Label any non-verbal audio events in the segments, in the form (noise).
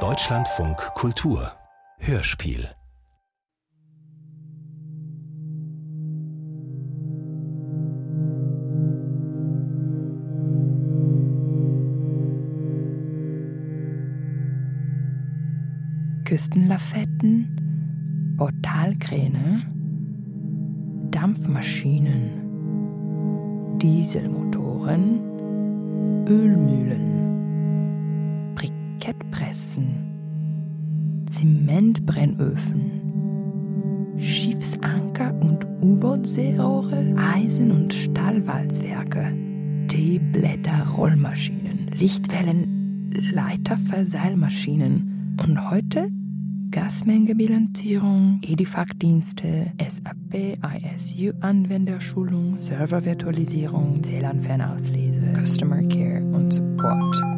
Deutschlandfunk Kultur. Hörspiel. Küstenlafetten, Portalkräne, Dampfmaschinen, Dieselmotoren, Ölmühlen, Brikettpressen, Zementbrennöfen, Schiffsanker und U-Boot-Seerohre, Eisen- und Stahlwalzwerke, Teeblätter-Rollmaschinen, Lichtwellen, Leiterverseilmaschinen und heute Gasmengebilanzierung, Edifact-Dienste, SAP, ISU-Anwenderschulung, Servervirtualisierung, WLAN-Fernauslese, Customer Care und Support.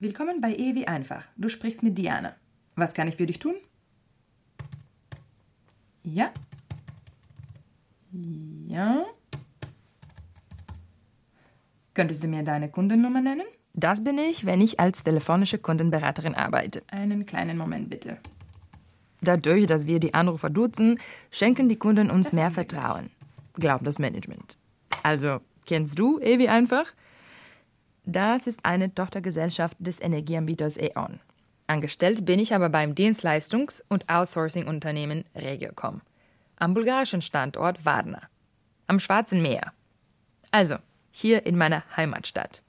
Willkommen bei Ehe wie einfach. Du sprichst mit Diana. Was kann ich für dich tun? Ja? Ja? Könntest du mir deine Kundennummer nennen? Das bin ich, wenn ich als telefonische Kundenberaterin arbeite. Einen kleinen Moment bitte. Dadurch, dass wir die Anrufer duzen, schenken die Kunden uns mehr Vertrauen, glaubt das Management. Also, kennst du Evi einfach? Das ist eine Tochtergesellschaft des Energieanbieters E.ON. Angestellt bin ich aber beim Dienstleistungs- und Outsourcing-Unternehmen Regiocom. Am bulgarischen Standort Varna. Am Schwarzen Meer. Also, hier in meiner Heimatstadt.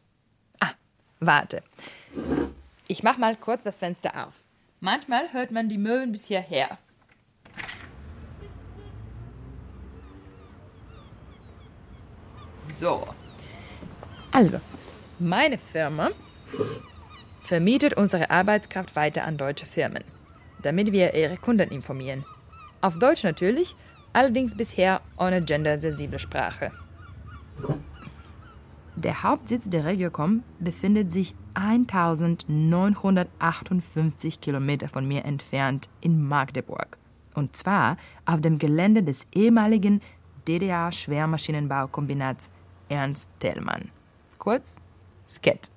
Warte. Ich mach mal kurz das Fenster auf. Manchmal hört man die Möwen bis hierher. So. Also, meine Firma vermietet unsere Arbeitskraft weiter an deutsche Firmen, damit wir ihre Kunden informieren. Auf Deutsch natürlich, allerdings bisher ohne gendersensible Sprache. Der Hauptsitz der Regiocom befindet sich 1958 Kilometer von mir entfernt in Magdeburg. Und zwar auf dem Gelände des ehemaligen DDR-Schwermaschinenbaukombinats Ernst Thälmann. Kurz Sket.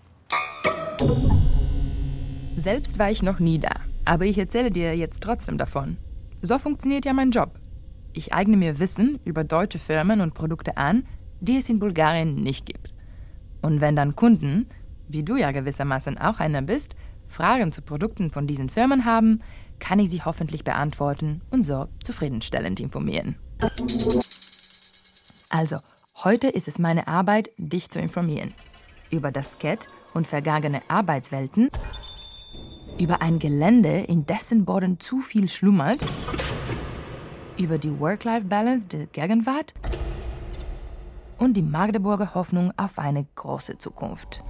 Selbst war ich noch nie da, aber ich erzähle dir jetzt trotzdem davon. So funktioniert ja mein Job. Ich eigne mir Wissen über deutsche Firmen und Produkte an, die es in Bulgarien nicht gibt. Und wenn dann Kunden, wie du ja gewissermaßen auch einer bist, Fragen zu Produkten von diesen Firmen haben, kann ich sie hoffentlich beantworten und so zufriedenstellend informieren. Also, heute ist es meine Arbeit, dich zu informieren. Über das SCAT und vergangene Arbeitswelten, über ein Gelände, in dessen Boden zu viel schlummert, über die Work-Life-Balance der Gegenwart und die Magdeburger Hoffnung auf eine große Zukunft.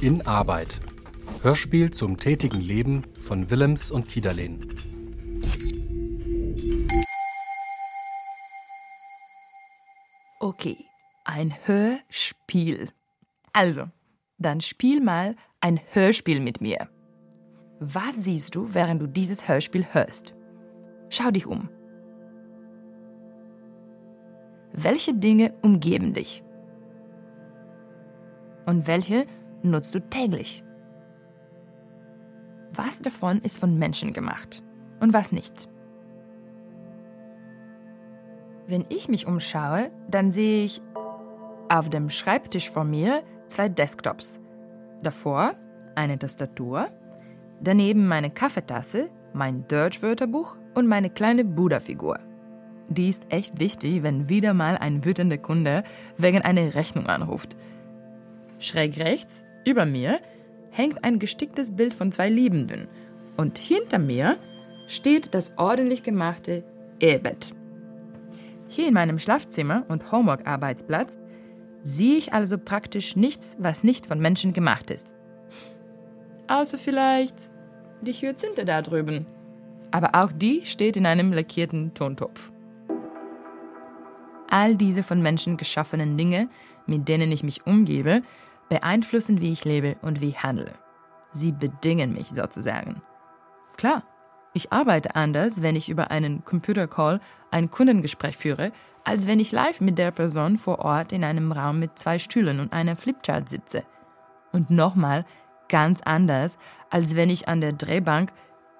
In Arbeit. Hörspiel zum tätigen Leben von Willems und Kiederlen. Okay, ein Hörspiel. Also, dann spiel mal ein Hörspiel mit mir. Was siehst du, während du dieses Hörspiel hörst? Schau dich um. Welche Dinge umgeben dich? Und welche nutzt du täglich? Was davon ist von Menschen gemacht und was nicht? Wenn ich mich umschaue, dann sehe ich auf dem Schreibtisch vor mir zwei Desktops. Davor eine Tastatur Daneben meine Kaffeetasse, mein Deutsch-Wörterbuch und meine kleine Buddha-Figur. Die ist echt wichtig, wenn wieder mal ein wütender Kunde wegen einer Rechnung anruft. Schräg rechts, über mir, hängt ein gesticktes Bild von zwei Liebenden und hinter mir steht das ordentlich gemachte E-Bett. Hier in meinem Schlafzimmer und Homework-Arbeitsplatz sehe ich also praktisch nichts, was nicht von Menschen gemacht ist. Außer vielleicht die Hyazinthe da drüben. Aber auch die steht in einem lackierten Tontopf. All diese von Menschen geschaffenen Dinge, mit denen ich mich umgebe, beeinflussen, wie ich lebe und wie ich handle. Sie bedingen mich sozusagen. Klar, Ich arbeite anders, wenn ich über einen Computercall ein Kundengespräch führe, als wenn ich live mit der Person vor Ort in einem Raum mit zwei Stühlen und einer Flipchart sitze. Und nochmal ganz anders, als wenn ich an der Drehbank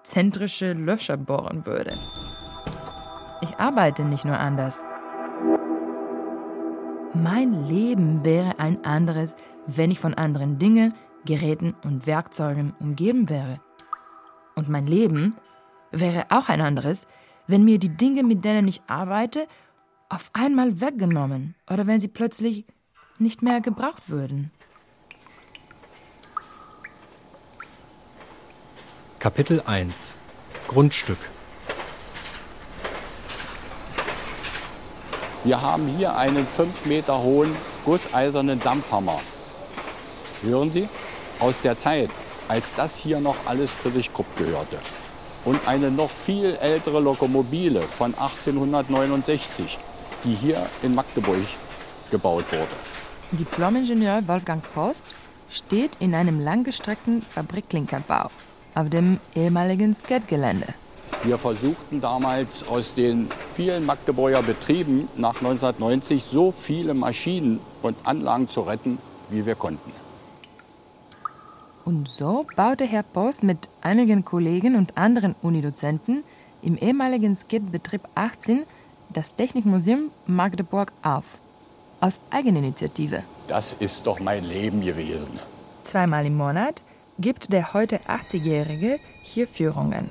zentrische Löcher bohren würde. Ich arbeite nicht nur anders. Mein Leben wäre ein anderes, wenn ich von anderen Dingen, Geräten und Werkzeugen umgeben wäre. Und mein Leben wäre auch ein anderes, wenn mir die Dinge, mit denen ich arbeite, auf einmal weggenommen oder wenn sie plötzlich nicht mehr gebraucht würden. Kapitel 1 Grundstück Wir haben hier einen 5 Meter hohen gusseisernen Dampfhammer. Hören Sie? Aus der Zeit, als das hier noch alles Friedrich Krupp gehörte. Und eine noch viel ältere Lokomobile von 1869, die hier in Magdeburg gebaut wurde. Diplomingenieur Wolfgang Post steht in einem langgestreckten Fabrikklinkerbau auf dem ehemaligen Skate-Gelände. Wir versuchten damals aus den vielen Magdeburger Betrieben nach 1990 so viele Maschinen und Anlagen zu retten, wie wir konnten. Und so baute Herr Post mit einigen Kollegen und anderen Unidozenten im ehemaligen Skate-Betrieb 18 das Technikmuseum Magdeburg auf. Aus Eigeninitiative. Das ist doch mein Leben gewesen. Zweimal im Monat gibt der heute 80-Jährige hier Führungen.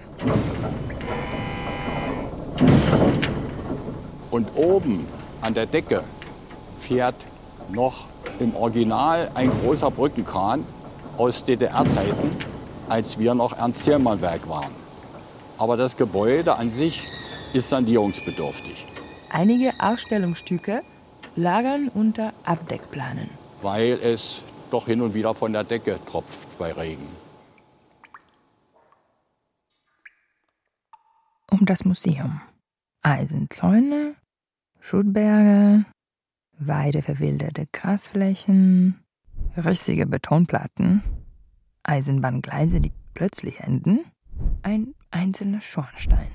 Und oben an der Decke fährt noch im Original ein großer Brückenkran aus DDR-Zeiten, als wir noch Ernst-Ziermann-Werk waren. Aber das Gebäude an sich ist sanierungsbedürftig. Einige Ausstellungsstücke lagern unter Abdeckplanen. Weil es doch hin und wieder von der Decke tropft bei Regen. Um das Museum. Eisenzäune, Schuttberge, weideverwilderte Grasflächen, rissige Betonplatten, Eisenbahngleise, die plötzlich enden, ein einzelner Schornstein.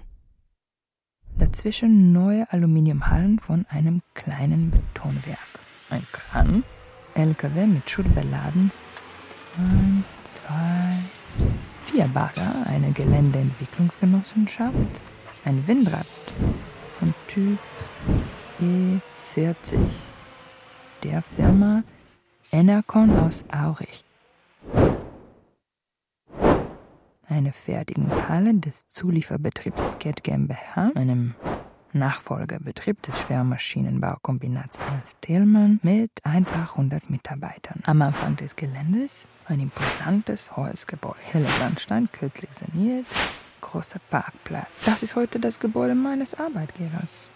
Dazwischen neue Aluminiumhallen von einem kleinen Betonwerk. Ein Kran, LKW mit Schutt beladen. Ein, zwei, vier Bagger, eine Geländeentwicklungsgenossenschaft, ein Windrad von Typ E40 der Firma Enercon aus Aurich. Eine Fertigungshalle des Zulieferbetriebs Sket GmbH, einem Nachfolgerbetrieb des Schwermaschinenbaukombinats Ernst Thälmann mit ein paar hundert Mitarbeitern. Am Anfang des Geländes ein imposantes Holzgebäude, heller Sandstein, kürzlich saniert, großer Parkplatz. Das ist heute das Gebäude meines Arbeitgebers.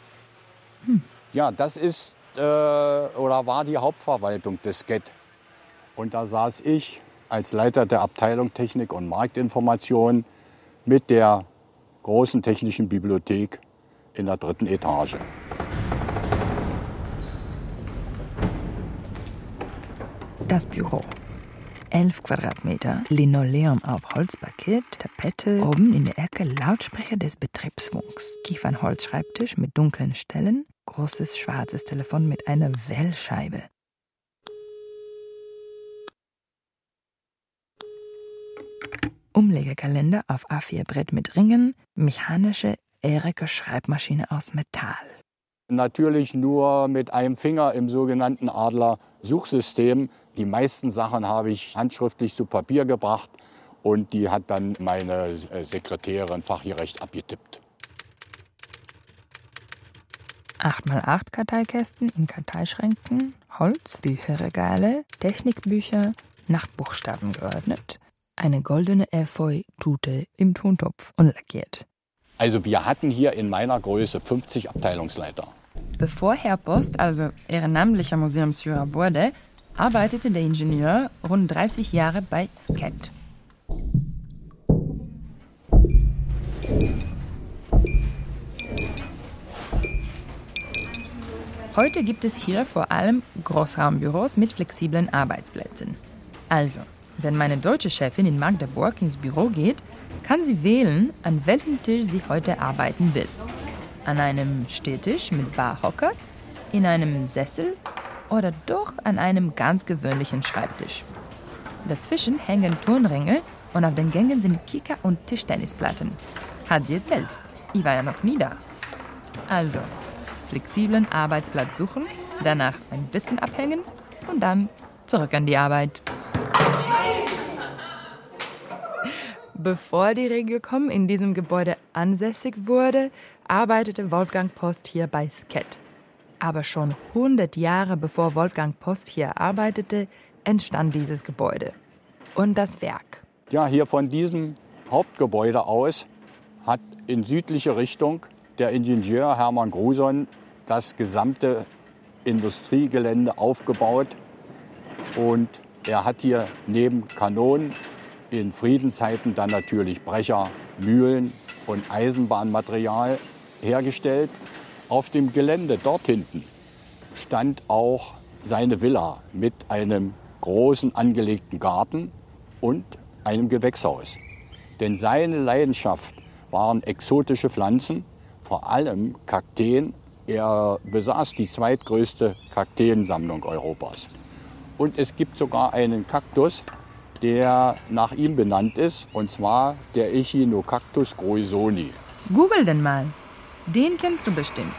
Hm. Ja, das ist äh, oder war die Hauptverwaltung des GET. Und da saß ich als Leiter der Abteilung Technik und Marktinformation mit der großen technischen Bibliothek in der dritten Etage. Das Büro. 11 Quadratmeter, Linoleum auf Holzparkett, Tapete, oben in der Ecke Lautsprecher des Betriebsfunks, Kiefernholzschreibtisch mit dunklen Stellen, großes schwarzes Telefon mit einer Wellscheibe. Umlegekalender auf A4-Brett mit Ringen, mechanische Erika Schreibmaschine aus Metall. Natürlich nur mit einem Finger im sogenannten Adler-Suchsystem. Die meisten Sachen habe ich handschriftlich zu Papier gebracht und die hat dann meine äh, Sekretärin fachgerecht abgetippt. 8x8 Karteikästen in Karteischränken, Holz, Bücherregale, Technikbücher nach Buchstaben geordnet, eine goldene Efeu-Tute im Tontopf und lackiert. Also wir hatten hier in meiner Größe 50 Abteilungsleiter. Bevor Herr Post also ehrenamtlicher Museumsführer wurde, arbeitete der Ingenieur rund 30 Jahre bei SCAT. Heute gibt es hier vor allem Großraumbüros mit flexiblen Arbeitsplätzen. Also Wenn meine deutsche Chefin in Magdeburg ins Büro geht, kann sie wählen, an welchem Tisch sie heute arbeiten will. An einem Stehtisch mit Barhocker, in einem Sessel oder doch an einem ganz gewöhnlichen Schreibtisch. Dazwischen hängen Turnringe und auf den Gängen sind Kicker- und Tischtennisplatten. Hat sie erzählt. Ich war ja noch nie da. Also, flexiblen Arbeitsplatz suchen, danach ein bisschen abhängen und dann zurück an die Arbeit. Bevor die Regiokom in diesem Gebäude ansässig wurde, arbeitete Wolfgang Post hier bei Sket. Aber schon 100 Jahre bevor Wolfgang Post hier arbeitete, entstand dieses Gebäude. Und das Werk. Ja, hier von diesem Hauptgebäude aus hat in südliche Richtung der Ingenieur Hermann Gruson das gesamte Industriegelände aufgebaut. Und er hat hier neben Kanonen in Friedenszeiten dann natürlich Brecher, Mühlen und Eisenbahnmaterial hergestellt. Auf dem Gelände dort hinten stand auch seine Villa mit einem großen angelegten Garten und einem Gewächshaus. Denn seine Leidenschaft waren exotische Pflanzen, vor allem Kakteen. Er besaß die zweitgrößte Kakteensammlung Europas. Und es gibt sogar einen Kaktus, der nach ihm benannt ist, und zwar der Echinocactus groisoni. Google den mal. Den kennst du bestimmt.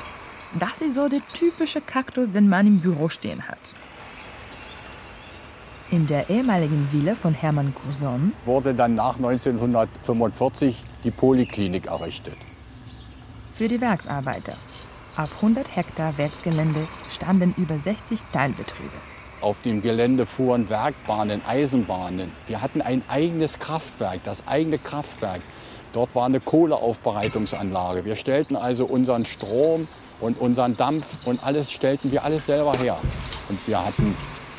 Das ist so der typische Kaktus, den man im Büro stehen hat. In der ehemaligen Villa von Hermann Couson wurde dann nach 1945 die Poliklinik errichtet. Für die Werksarbeiter. Auf 100 Hektar Werksgelände standen über 60 Teilbetriebe. Auf dem Gelände fuhren Werkbahnen, Eisenbahnen. Wir hatten ein eigenes Kraftwerk, das eigene Kraftwerk. Dort war eine Kohleaufbereitungsanlage. Wir stellten also unseren Strom und unseren Dampf und alles stellten wir alles selber her. Und wir hatten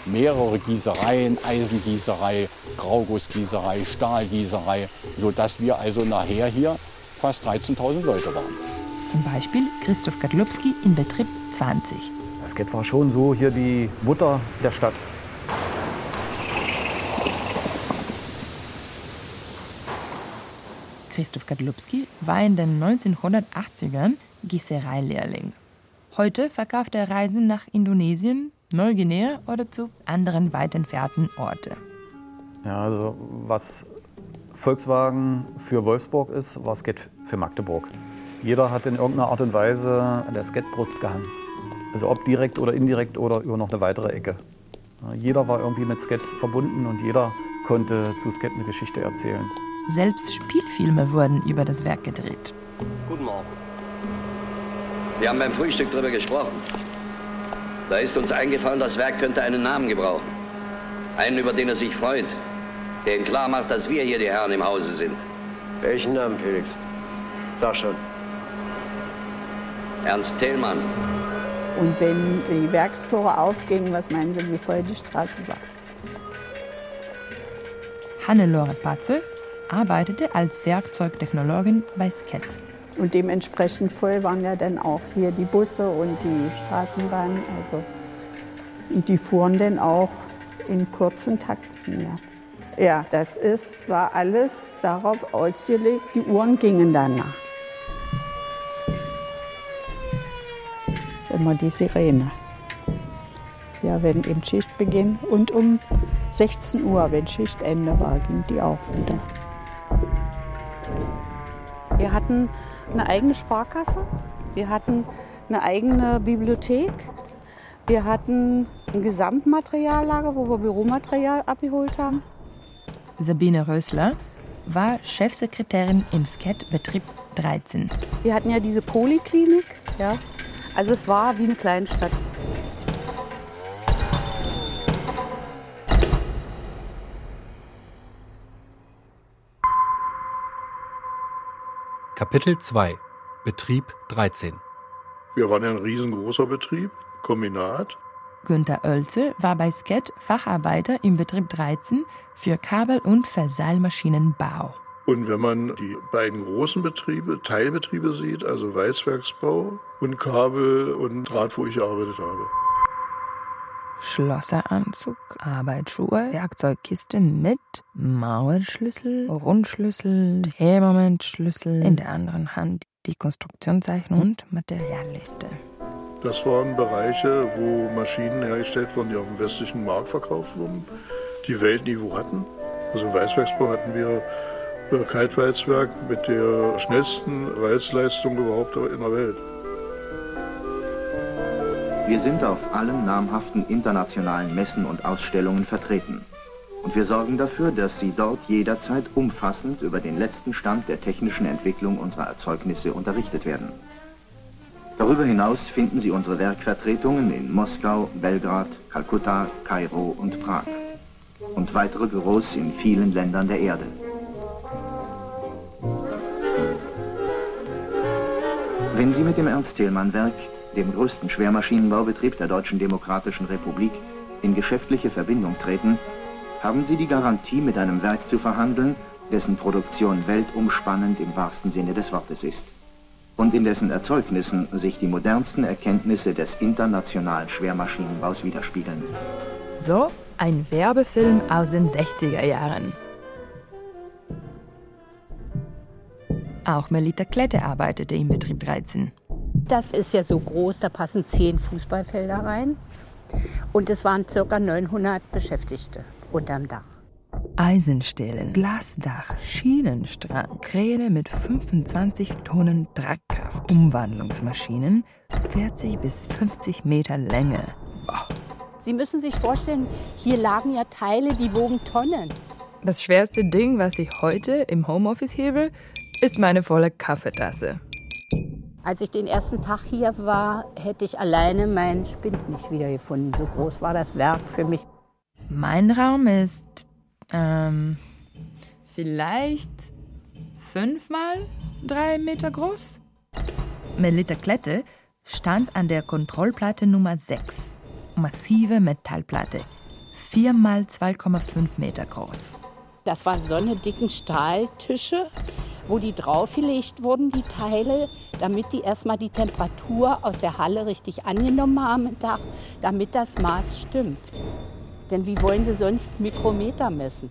mehrere Gießereien, Eisengießerei, Graugussgießerei, Stahlgießerei, sodass wir also nachher hier fast 13.000 Leute waren. Zum Beispiel Christoph Gadlubski in Betrieb 20. Das Gett war schon so hier die Mutter der Stadt. Christoph Kadlubski war in den 1980ern Gießereilehrling. Heute verkauft er Reisen nach Indonesien, Neuguinea oder zu anderen weit entfernten Orten. Ja, also was Volkswagen für Wolfsburg ist, war Sket für Magdeburg. Jeder hat in irgendeiner Art und Weise an der Sketbrust gehangen. Also ob direkt oder indirekt oder über noch eine weitere Ecke. Jeder war irgendwie mit Sket verbunden und jeder konnte zu Sket eine Geschichte erzählen. Selbst Spielfilme wurden über das Werk gedreht. Guten Morgen. Wir haben beim Frühstück darüber gesprochen. Da ist uns eingefallen, das Werk könnte einen Namen gebrauchen. Einen, über den er sich freut. Der ihm klar macht, dass wir hier die Herren im Hause sind. Welchen Namen, Felix? Sag schon. Ernst Thälmann. Und wenn die Werkstore aufgingen, was meinen Sie, wie voll die Straße war? Hannelore Patze arbeitete als Werkzeugtechnologin bei Sket. Und dementsprechend voll waren ja dann auch hier die Busse und die Straßenbahnen. Also, und die fuhren dann auch in kurzen Takten. Ja, ja das ist, war alles darauf ausgelegt, die Uhren gingen danach. Immer die Sirene. Ja, wenn eben Schichtbeginn und um 16 Uhr, wenn Schichtende war, ging die auch wieder. Wir hatten eine eigene Sparkasse, wir hatten eine eigene Bibliothek, wir hatten ein Gesamtmateriallager, wo wir Büromaterial abgeholt haben. Sabine Rösler war Chefsekretärin im SCET Betrieb 13. Wir hatten ja diese Poliklinik, ja. Also es war wie eine Kleinstadt. Kapitel 2 Betrieb 13 Wir waren ein riesengroßer Betrieb, Kombinat. Günter Oelze war bei SCET Facharbeiter im Betrieb 13 für Kabel- und Verseilmaschinenbau. Und wenn man die beiden großen Betriebe, Teilbetriebe sieht, also Weißwerksbau und Kabel und Draht, wo ich gearbeitet habe. Schlosseranzug, Arbeitsschuhe, Werkzeugkiste mit Mauerschlüssel, Rundschlüssel, Drehmomentschlüssel, in der anderen Hand die Konstruktionszeichnung und Materialliste. Das waren Bereiche, wo Maschinen hergestellt wurden, die auf dem westlichen Markt verkauft wurden, die Weltniveau hatten. Also im Weißwerksbau hatten wir Kaltwalzwerk mit der schnellsten Walzleistung überhaupt in der Welt. Wir sind auf allen namhaften internationalen Messen und Ausstellungen vertreten. Und wir sorgen dafür, dass Sie dort jederzeit umfassend über den letzten Stand der technischen Entwicklung unserer Erzeugnisse unterrichtet werden. Darüber hinaus finden Sie unsere Werkvertretungen in Moskau, Belgrad, Kalkutta, Kairo und Prag und weitere Büros in vielen Ländern der Erde. Wenn Sie mit dem Ernst-Thälmann-Werk, dem größten Schwermaschinenbaubetrieb der Deutschen Demokratischen Republik, in geschäftliche Verbindung treten, haben Sie die Garantie, mit einem Werk zu verhandeln, dessen Produktion weltumspannend im wahrsten Sinne des Wortes ist und in dessen Erzeugnissen sich die modernsten Erkenntnisse des internationalen Schwermaschinenbaus widerspiegeln. So ein Werbefilm aus den 60er Jahren. Auch Melita Klette arbeitete im Betrieb 13. Das ist ja so groß, da passen zehn Fußballfelder rein. Und es waren ca. 900 Beschäftigte unterm Dach. Eisenstählen, Glasdach, Schienenstrang, Kräne mit 25 Tonnen Tragkraft, Umwandlungsmaschinen, 40 bis 50 Meter Länge. Sie müssen sich vorstellen, hier lagen ja Teile, die wogen Tonnen. Das schwerste Ding, was ich heute im Homeoffice hebe, ist meine volle Kaffeetasse. Als ich den ersten Tag hier war, hätte ich alleine meinen Spind nicht wiedergefunden. So groß war das Werk für mich. Mein Raum ist ähm, vielleicht fünf mal drei Meter groß. Melita Klette stand an der Kontrollplatte Nummer 6. Massive Metallplatte. 4 mal 2,5 Meter groß. Das waren so eine dicken Stahltische, wo die draufgelegt wurden, die Teile, damit die erstmal die Temperatur aus der Halle richtig angenommen haben am Tag, damit das Maß stimmt. Denn wie wollen Sie sonst Mikrometer messen?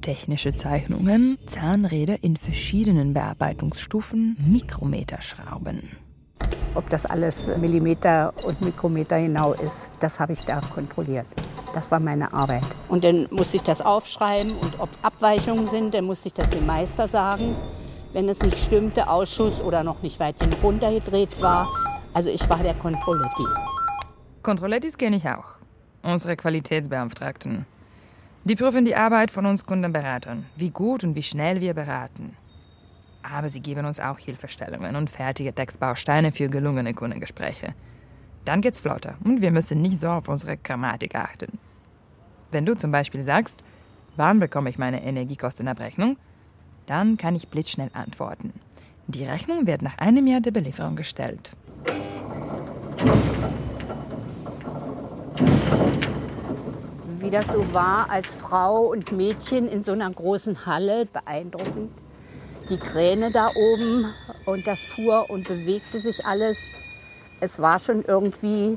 Technische Zeichnungen, Zahnräder in verschiedenen Bearbeitungsstufen, Mikrometerschrauben. Ob das alles Millimeter und Mikrometer genau ist, das habe ich da kontrolliert. Das war meine Arbeit. Und dann musste ich das aufschreiben und ob Abweichungen sind, dann musste ich das dem Meister sagen. Wenn es nicht stimmte, Ausschuss oder noch nicht weit runtergedreht war. Also ich war der Controletti. Controlettis kenne ich auch unsere Qualitätsbeauftragten. Die prüfen die Arbeit von uns Kundenberatern, wie gut und wie schnell wir beraten. Aber sie geben uns auch Hilfestellungen und fertige Textbausteine für gelungene Kundengespräche. Dann geht's flotter und wir müssen nicht so auf unsere Grammatik achten. Wenn du zum Beispiel sagst, wann bekomme ich meine Energiekostenabrechnung, dann kann ich blitzschnell antworten. Die Rechnung wird nach einem Jahr der Belieferung gestellt. wie das so war als Frau und Mädchen in so einer großen Halle, beeindruckend. Die Kräne da oben und das fuhr und bewegte sich alles. Es war schon irgendwie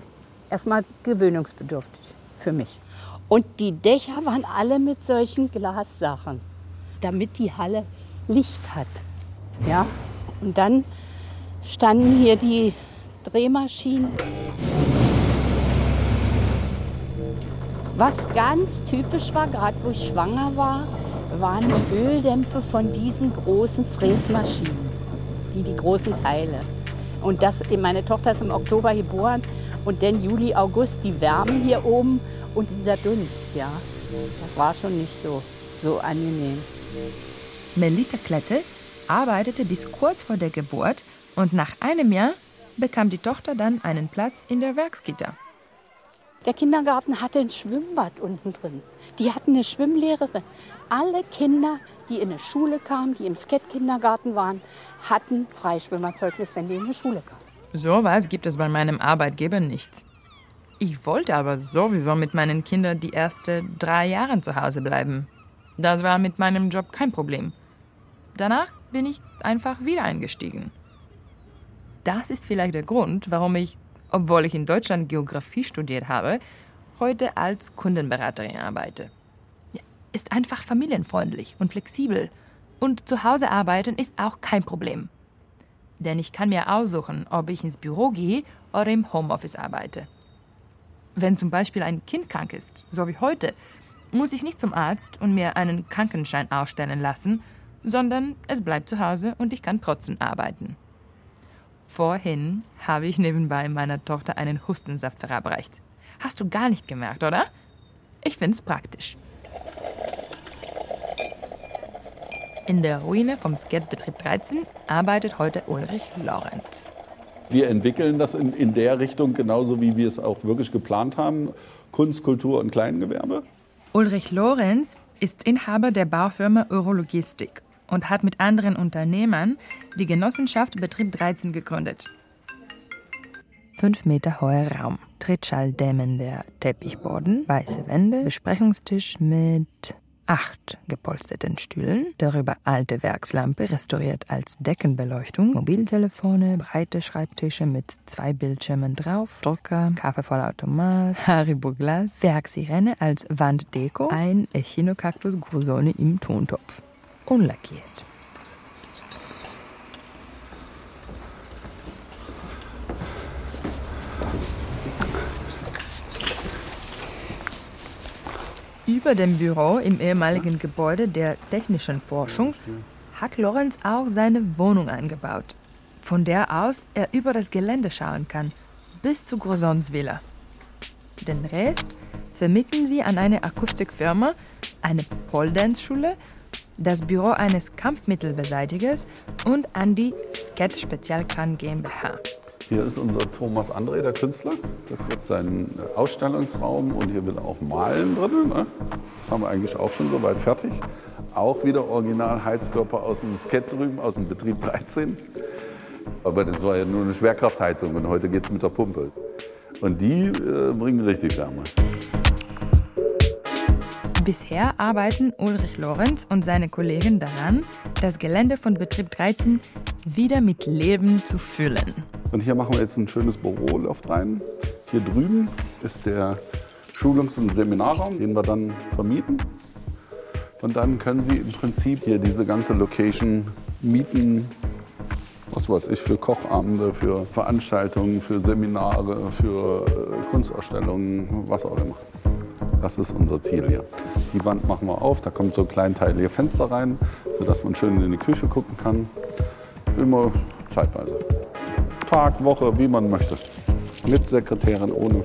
erstmal gewöhnungsbedürftig für mich. Und die Dächer waren alle mit solchen Glassachen, damit die Halle Licht hat. Ja? Und dann standen hier die Drehmaschinen Was ganz typisch war, gerade wo ich schwanger war, waren die Öldämpfe von diesen großen Fräsmaschinen, die die großen Teile. Und das, meine Tochter ist im Oktober geboren und dann Juli, August, die Wärme hier oben und dieser Dunst, ja. Das war schon nicht so, so angenehm. Melita Klette arbeitete bis kurz vor der Geburt und nach einem Jahr bekam die Tochter dann einen Platz in der Werkskita. Der Kindergarten hatte ein Schwimmbad unten drin. Die hatten eine Schwimmlehrerin. Alle Kinder, die in eine Schule kamen, die im Skat-Kindergarten waren, hatten Freischwimmerzeugnis, wenn die in eine Schule kamen. So was gibt es bei meinem Arbeitgeber nicht. Ich wollte aber sowieso mit meinen Kindern die ersten drei Jahre zu Hause bleiben. Das war mit meinem Job kein Problem. Danach bin ich einfach wieder eingestiegen. Das ist vielleicht der Grund, warum ich obwohl ich in Deutschland Geografie studiert habe, heute als Kundenberaterin arbeite. Ja, ist einfach familienfreundlich und flexibel. Und zu Hause arbeiten ist auch kein Problem. Denn ich kann mir aussuchen, ob ich ins Büro gehe oder im Homeoffice arbeite. Wenn zum Beispiel ein Kind krank ist, so wie heute, muss ich nicht zum Arzt und mir einen Krankenschein ausstellen lassen, sondern es bleibt zu Hause und ich kann trotzdem arbeiten. Vorhin habe ich nebenbei meiner Tochter einen Hustensaft verabreicht. Hast du gar nicht gemerkt, oder? Ich find's praktisch. In der Ruine vom Skatebetrieb 13 arbeitet heute Ulrich Lorenz. Wir entwickeln das in, in der Richtung genauso, wie wir es auch wirklich geplant haben. Kunst, Kultur und Kleingewerbe. Ulrich Lorenz ist Inhaber der Baufirma Eurologistik und hat mit anderen Unternehmern die Genossenschaft Betrieb 13 gegründet. Fünf Meter hoher Raum, Trittschalldämmen der Teppichboden, weiße Wände, Besprechungstisch mit acht gepolsterten Stühlen, darüber alte Werkslampe restauriert als Deckenbeleuchtung, Mobiltelefone, breite Schreibtische mit zwei Bildschirmen drauf, Drucker, Kaffeevollautomat, (laughs) Haribo-Glas, Werksirene als Wanddeko, ein Echinocactus grusoni im Tontopf. Unlackiert. Über dem Büro im ehemaligen Gebäude der Technischen Forschung hat Lorenz auch seine Wohnung eingebaut, von der aus er über das Gelände schauen kann, bis zu Grosons Villa. Den Rest vermieten sie an eine Akustikfirma, eine Poledance-Schule, das Büro eines Kampfmittelbeseitigers und an die Sket Spezialkran GmbH. Hier ist unser Thomas André, der Künstler. Das wird sein Ausstellungsraum und hier wird auch Malen drin. Ne? Das haben wir eigentlich auch schon soweit fertig. Auch wieder Original Heizkörper aus dem Sket drüben, aus dem Betrieb 13. Aber das war ja nur eine Schwerkraftheizung und heute geht es mit der Pumpe. Und die äh, bringen richtig Wärme. Bisher arbeiten Ulrich Lorenz und seine Kollegen daran, das Gelände von Betrieb 13 wieder mit Leben zu füllen. Und hier machen wir jetzt ein schönes Büroloft rein. Hier drüben ist der Schulungs- und Seminarraum, den wir dann vermieten. Und dann können Sie im Prinzip hier diese ganze Location mieten. Was weiß ich, für Kochabende, für Veranstaltungen, für Seminare, für äh, Kunstausstellungen, was auch immer. Das ist unser Ziel hier. Die Wand machen wir auf, da kommt so kleinteilige Fenster rein, sodass man schön in die Küche gucken kann. Immer zeitweise. Tag, Woche, wie man möchte. Mit Sekretärin, ohne.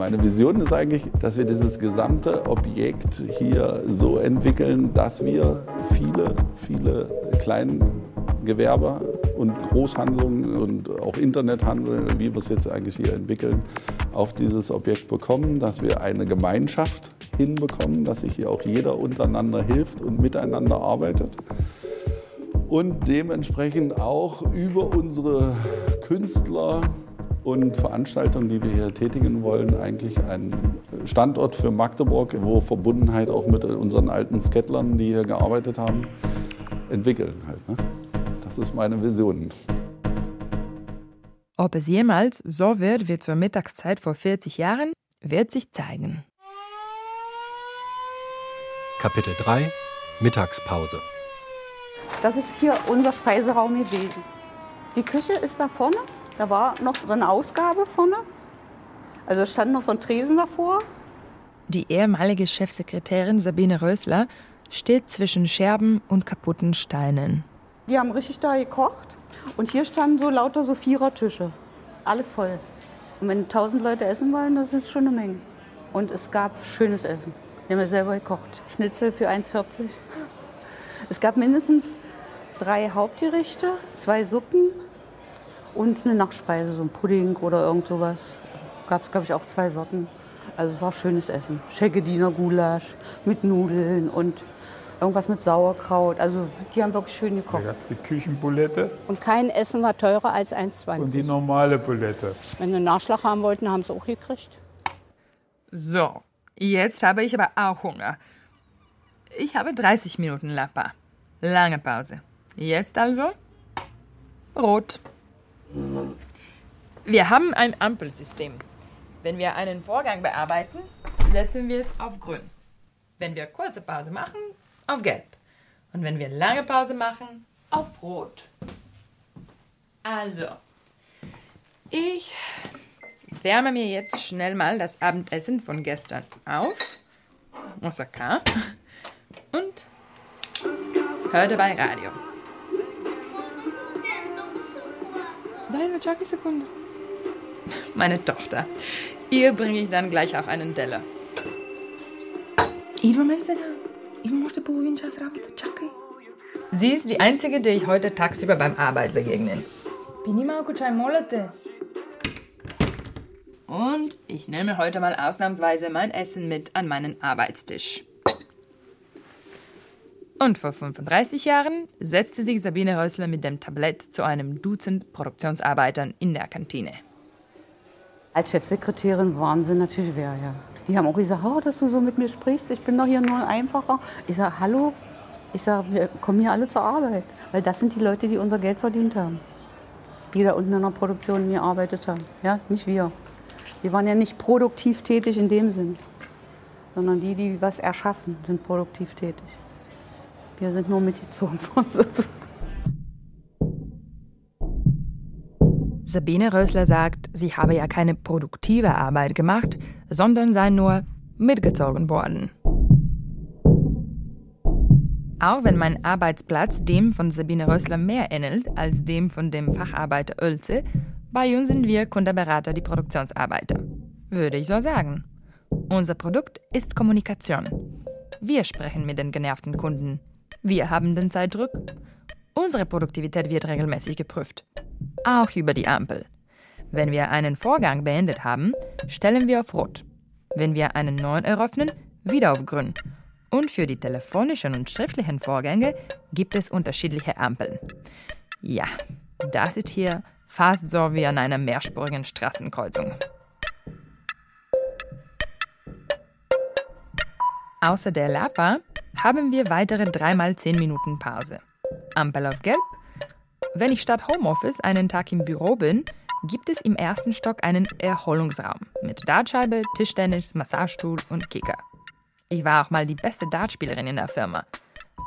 Meine Vision ist eigentlich, dass wir dieses gesamte Objekt hier so entwickeln, dass wir viele, viele Kleingewerbe und Großhandlungen und auch Internethandel, wie wir es jetzt eigentlich hier entwickeln, auf dieses Objekt bekommen, dass wir eine Gemeinschaft hinbekommen, dass sich hier auch jeder untereinander hilft und miteinander arbeitet. Und dementsprechend auch über unsere Künstler und Veranstaltungen, die wir hier tätigen wollen, eigentlich ein Standort für Magdeburg, wo Verbundenheit auch mit unseren alten Skettlern, die hier gearbeitet haben, entwickeln. Halt, ne? Das ist meine Vision. Ob es jemals so wird wie zur Mittagszeit vor 40 Jahren, wird sich zeigen. Kapitel 3 Mittagspause Das ist hier unser Speiseraum gewesen. Die Küche ist da vorne. Da war noch so eine Ausgabe vorne. Also stand noch so ein Tresen davor. Die ehemalige Chefsekretärin Sabine Rösler steht zwischen Scherben und kaputten Steinen. Die haben richtig da gekocht. Und hier standen so lauter so Vierertische. Alles voll. Und wenn tausend Leute essen wollen, das ist schon eine Menge. Und es gab schönes Essen. Wir haben ja selber gekocht. Schnitzel für 1,40. Es gab mindestens drei Hauptgerichte, zwei Suppen und eine Nachspeise, so ein Pudding oder irgend sowas. Gab es, glaube ich, auch zwei Sorten. Also es war schönes Essen. Scheckediner Gulasch mit Nudeln und irgendwas mit Sauerkraut. Also die haben wirklich schön Da gekocht. gab es die Küchenbulette Und kein Essen war teurer als 1,20. und die normale Bulette. Wenn sie einen Nachschlag haben wollten, haben sie auch gekriegt. So, jetzt habe ich aber auch Hunger. Ich habe 30 Minuten Lappa. Lange Pause. Jetzt also rot. Wir haben ein Ampelsystem. Wenn wir einen Vorgang bearbeiten, setzen wir es auf grün. Wenn wir kurze Pause machen, auf gelb. Und wenn wir lange Pause machen, auf rot. Also, ich wärme mir jetzt schnell mal das Abendessen von gestern auf. Osaka. Und höre dabei Radio. Deine Jockey-Sekunde. Meine Tochter. Ihr bringe ich dann gleich auf einen Teller. Sie ist die einzige, der ich heute tagsüber beim Arbeit begegnen. Und ich nehme heute mal ausnahmsweise mein Essen mit an meinen Arbeitstisch. Und vor 35 Jahren setzte sich Sabine Rösler mit dem Tablett zu einem Dutzend Produktionsarbeitern in der Kantine. Als Chefsekretärin waren sie natürlich wer, ja. Die haben auch gesagt, oh, dass du so mit mir sprichst, ich bin doch hier nur ein Einfacher. Ich sage, hallo, ich sage, wir kommen hier alle zur Arbeit, weil das sind die Leute, die unser Geld verdient haben. Die da unten in der Produktion gearbeitet haben, ja, nicht wir. Wir waren ja nicht produktiv tätig in dem Sinn, sondern die, die was erschaffen, sind produktiv tätig. Wir sind nur mitgezogen worden. (laughs) Sabine Rösler sagt, sie habe ja keine produktive Arbeit gemacht, sondern sei nur mitgezogen worden. Auch wenn mein Arbeitsplatz dem von Sabine Rösler mehr ähnelt als dem von dem Facharbeiter Oelze, bei uns sind wir Kundenberater, die Produktionsarbeiter. Würde ich so sagen. Unser Produkt ist Kommunikation. Wir sprechen mit den genervten Kunden. Wir haben den Zeitdruck. Unsere Produktivität wird regelmäßig geprüft. Auch über die Ampel. Wenn wir einen Vorgang beendet haben, stellen wir auf Rot. Wenn wir einen neuen eröffnen, wieder auf Grün. Und für die telefonischen und schriftlichen Vorgänge gibt es unterschiedliche Ampeln. Ja, das ist hier fast so wie an einer mehrspurigen Straßenkreuzung. Außer der Lapa haben wir weitere dreimal 10 Minuten Pause. Ampel auf Gelb. Wenn ich statt Homeoffice einen Tag im Büro bin, gibt es im ersten Stock einen Erholungsraum mit Dartscheibe, Tischtennis, Massagestuhl und Kicker. Ich war auch mal die beste Dartspielerin in der Firma.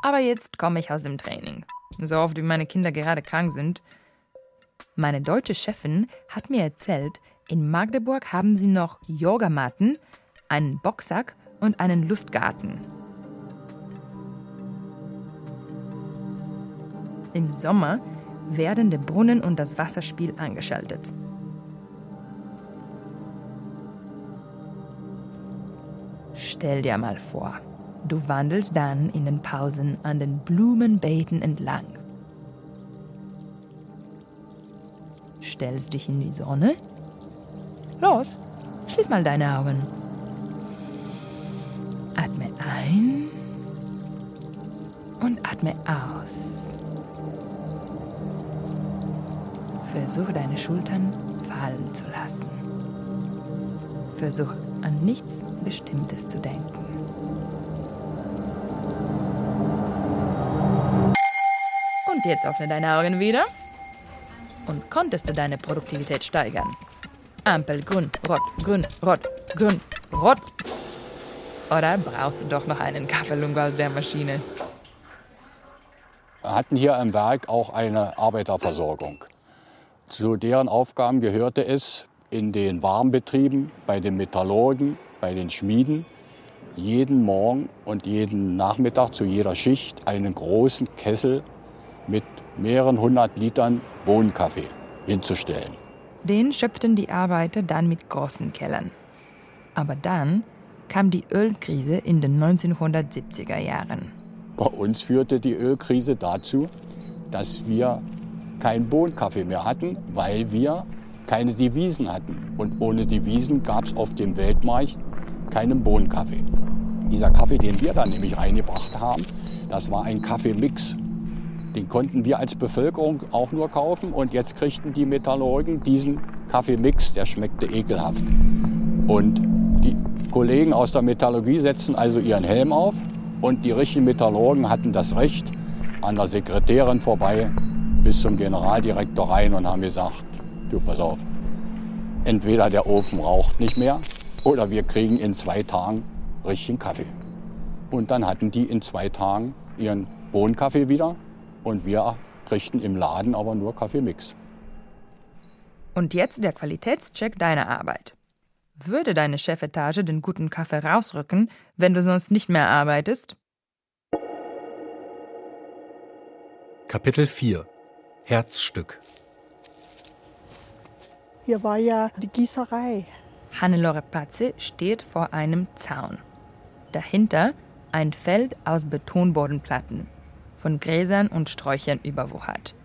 Aber jetzt komme ich aus dem Training. So oft wie meine Kinder gerade krank sind. Meine deutsche Chefin hat mir erzählt, in Magdeburg haben sie noch Yogamatten, einen Boxsack und einen Lustgarten. Im Sommer werden der Brunnen und das Wasserspiel angeschaltet. Stell dir mal vor, du wandelst dann in den Pausen an den Blumenbeeten entlang. Stellst dich in die Sonne? Los, schließ mal deine Augen. Atme ein und atme aus. Versuche deine Schultern fallen zu lassen. Versuch an nichts Bestimmtes zu denken. Und jetzt öffne deine Augen wieder. Und konntest du deine Produktivität steigern? Ampel grün, rot, grün, rot, grün, rot. Oder brauchst du doch noch einen Kaffeelungo aus der Maschine? Wir hatten hier im Werk auch eine Arbeiterversorgung. Zu deren Aufgaben gehörte es, in den Warmbetrieben, bei den Metallurgen, bei den Schmieden, jeden Morgen und jeden Nachmittag zu jeder Schicht einen großen Kessel mit mehreren hundert Litern Bohnenkaffee hinzustellen. Den schöpften die Arbeiter dann mit großen Kellern. Aber dann kam die Ölkrise in den 1970er Jahren. Bei uns führte die Ölkrise dazu, dass wir keinen Bohnenkaffee mehr hatten, weil wir keine Devisen hatten. Und ohne Devisen gab es auf dem Weltmarkt keinen Bohnenkaffee. Dieser Kaffee, den wir dann nämlich reingebracht haben, das war ein Kaffeemix. Den konnten wir als Bevölkerung auch nur kaufen und jetzt kriegten die Metallurgen diesen Kaffeemix, der schmeckte ekelhaft. Und die Kollegen aus der Metallurgie setzten also ihren Helm auf und die richtigen Metallurgen hatten das Recht, an der Sekretärin vorbei bis zum Generaldirektor rein und haben gesagt, du pass auf, entweder der Ofen raucht nicht mehr oder wir kriegen in zwei Tagen richtigen Kaffee. Und dann hatten die in zwei Tagen ihren Bohnenkaffee wieder und wir kriegten im Laden aber nur Kaffeemix. Und jetzt der Qualitätscheck deiner Arbeit. Würde deine Chefetage den guten Kaffee rausrücken, wenn du sonst nicht mehr arbeitest? Kapitel 4 Herzstück Hier war ja die Gießerei. Hannelore Patze steht vor einem Zaun. Dahinter ein Feld aus Betonbodenplatten, von Gräsern und Sträuchern überwuchert.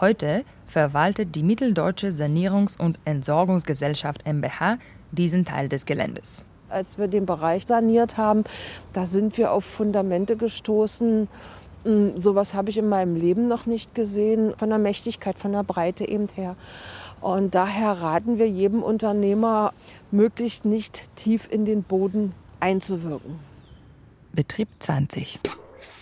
Heute verwaltet die Mitteldeutsche Sanierungs- und Entsorgungsgesellschaft MBH diesen Teil des Geländes. Als wir den Bereich saniert haben, da sind wir auf Fundamente gestoßen. Hm, sowas habe ich in meinem Leben noch nicht gesehen, von der Mächtigkeit, von der Breite eben her. Und daher raten wir jedem Unternehmer, möglichst nicht tief in den Boden einzuwirken. Betrieb 20.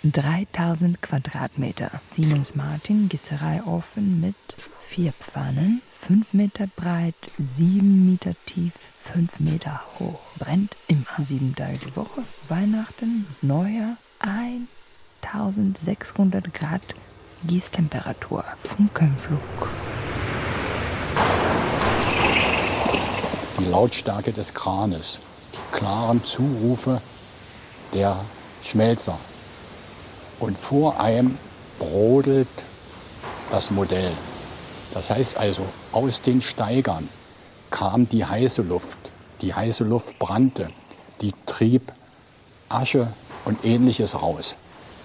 3000 Quadratmeter. Siemens Martin Gießereiofen mit vier Pfannen, 5 Meter breit, 7 Meter tief, 5 Meter hoch. Brennt immer sieben Tage die Woche. Weihnachten, Neujahr, 1600 Grad Gießtemperatur. Funkenflug. Die Lautstärke des Kranes, die klaren Zurufe der Schmelzer. Und vor einem brodelt das Modell. Das heißt also, aus den Steigern kam die heiße Luft. Die heiße Luft brannte, die trieb Asche und ähnliches raus.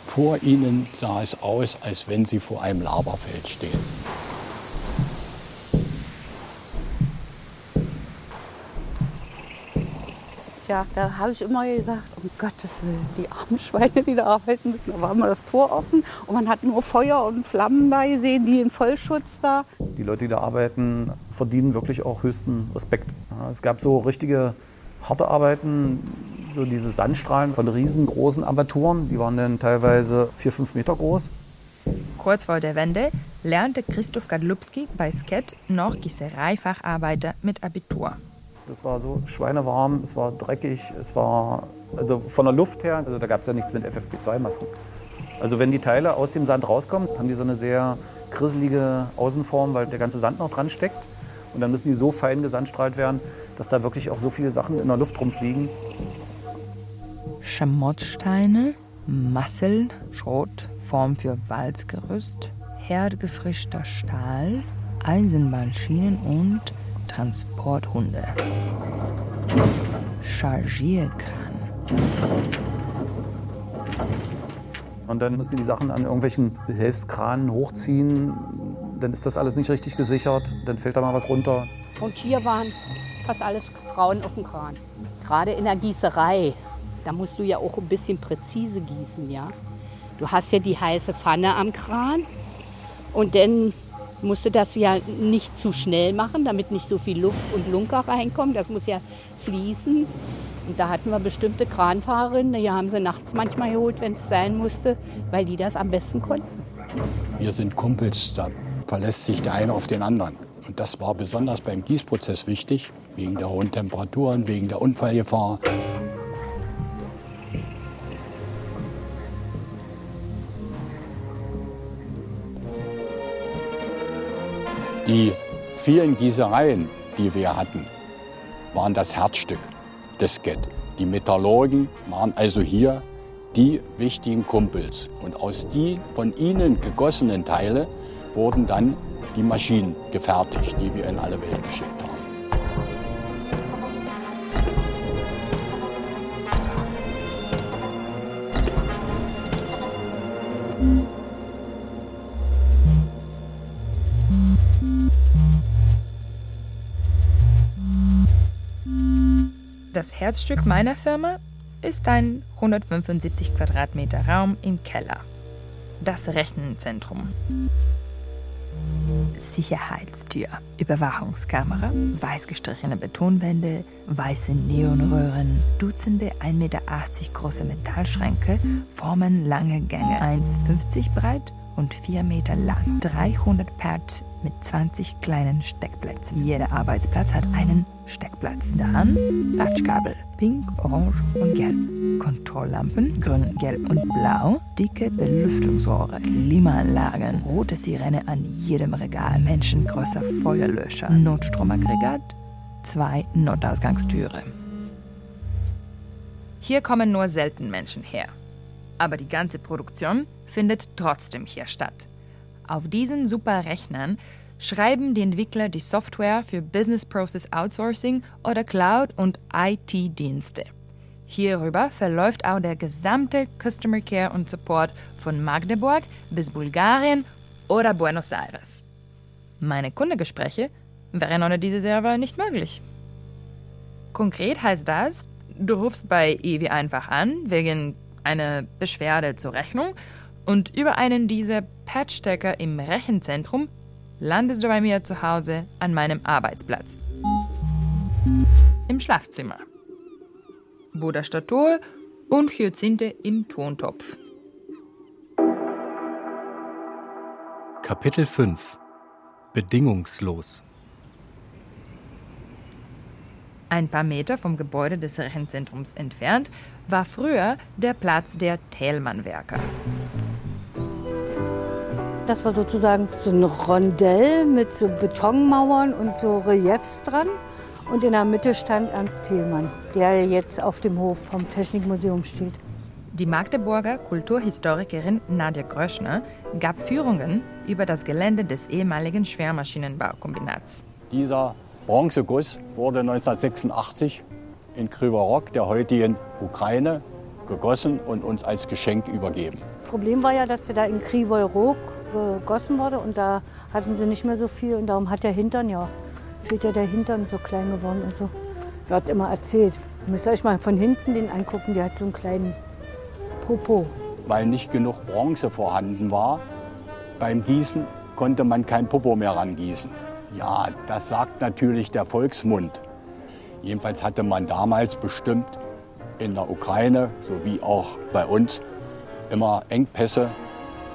Vor ihnen sah es aus, als wenn sie vor einem Laberfeld stehen. Ja, da habe ich immer gesagt, um Gottes Willen, die armen Schweine, die da arbeiten müssen. Da war immer das Tor offen und man hat nur Feuer und Flammen da gesehen, die in Vollschutz da. Die Leute, die da arbeiten, verdienen wirklich auch höchsten Respekt. Es gab so richtige harte Arbeiten, so diese Sandstrahlen von riesengroßen Armaturen, die waren dann teilweise vier, fünf Meter groß. Kurz vor der Wende lernte Christoph Gadlubski bei Sket noch Gießereifacharbeiter mit Abitur. Das war so schweinewarm, es war dreckig, es war also von der Luft her, also da gab es ja nichts mit FFP2-Masken. Also wenn die Teile aus dem Sand rauskommen, haben die so eine sehr krisselige Außenform, weil der ganze Sand noch dran steckt. Und dann müssen die so fein gesandstrahlt werden, dass da wirklich auch so viele Sachen in der Luft rumfliegen. Schamottsteine, Masseln, Schrot, Form für Walzgerüst, herdgefrischter Stahl, Eisenbahnschienen und Transporthunde. Chargierkran. Und dann müssen die die Sachen an irgendwelchen Behelfskranen hochziehen. Dann ist das alles nicht richtig gesichert. Dann fällt da mal was runter. Und hier waren fast alles Frauen auf dem Kran. Gerade in der Gießerei, da musst du ja auch ein bisschen präzise gießen, ja. Du hast ja die heiße Pfanne am Kran und dann musst du das ja nicht zu schnell machen, damit nicht so viel Luft und Lunker reinkommen. Das muss ja fließen. Und da hatten wir bestimmte Kranfahrerinnen, die haben sie nachts manchmal geholt, wenn es sein musste, weil die das am besten konnten. Wir sind Kumpels, da verlässt sich der eine auf den anderen. Und das war besonders beim Gießprozess wichtig, wegen der hohen Temperaturen, wegen der Unfallgefahr. Die vielen Gießereien, die wir hatten, waren das Herzstück des Get. Die Metallurgen waren also hier die wichtigen Kumpels. Und aus die von ihnen gegossenen Teile wurden dann die Maschinen gefertigt, die wir in alle Welt geschickt haben. Das Herzstück meiner Firma ist ein 175 Quadratmeter Raum im Keller. Das Rechenzentrum. Sicherheitstür, Überwachungskamera, weiß gestrichene Betonwände, weiße Neonröhren, Dutzende 1,80 Meter große Metallschränke formen lange Gänge, 1,50 breit und 4 Meter lang. 300 Pads mit 20 kleinen Steckplätzen. Jeder Arbeitsplatz hat einen Steckplatz. Dann Patchkabel, pink, orange und gelb. Kontrolllampen, grün, gelb und blau. Dicke Belüftungsrohre, Klimaanlagen, rote Sirene an jedem Regal, menschengrößer Feuerlöscher, Notstromaggregat, zwei Notausgangstüre. Hier kommen nur selten Menschen her. Aber die ganze Produktion findet trotzdem hier statt. Auf diesen Superrechnern schreiben die Entwickler die Software für Business Process Outsourcing oder Cloud- und IT-Dienste. Hierüber verläuft auch der gesamte Customer Care und Support von Magdeburg bis Bulgarien oder Buenos Aires. Meine Kundengespräche wären ohne diese Server nicht möglich. Konkret heißt das, du rufst bei EWI einfach an wegen einer Beschwerde zur Rechnung und über einen dieser Patchstecker im Rechenzentrum landest du bei mir zu Hause an meinem Arbeitsplatz. Im Schlafzimmer. Buddha Statue und Hyazinthe im Tontopf. Kapitel 5 Bedingungslos Ein paar Meter vom Gebäude des Rechenzentrums entfernt war früher der Platz der Thälmann-Werke. Das war sozusagen so ein Rondell mit so Betonmauern und so Reliefs dran. Und in der Mitte stand Ernst Thielmann, der jetzt auf dem Hof vom Technikmuseum steht. Die Magdeburger Kulturhistorikerin Nadja Gröschner gab Führungen über das Gelände des ehemaligen Schwermaschinenbaukombinats. Dieser Bronzeguss wurde 1986 in Kryvorok, der heutigen Ukraine, gegossen und uns als Geschenk übergeben. Das Problem war ja, dass er da in Krivorok gegossen wurde und da hatten sie nicht mehr so viel und darum hat der Hintern, ja, fehlt ja der Hintern so klein geworden und so. Wird immer erzählt. Müsst ihr euch mal von hinten den angucken, der hat so einen kleinen Popo. Weil nicht genug Bronze vorhanden war, beim Gießen konnte man kein Popo mehr rangießen. Ja, das sagt natürlich der Volksmund. Jedenfalls hatte man damals bestimmt in der Ukraine sowie auch bei uns immer Engpässe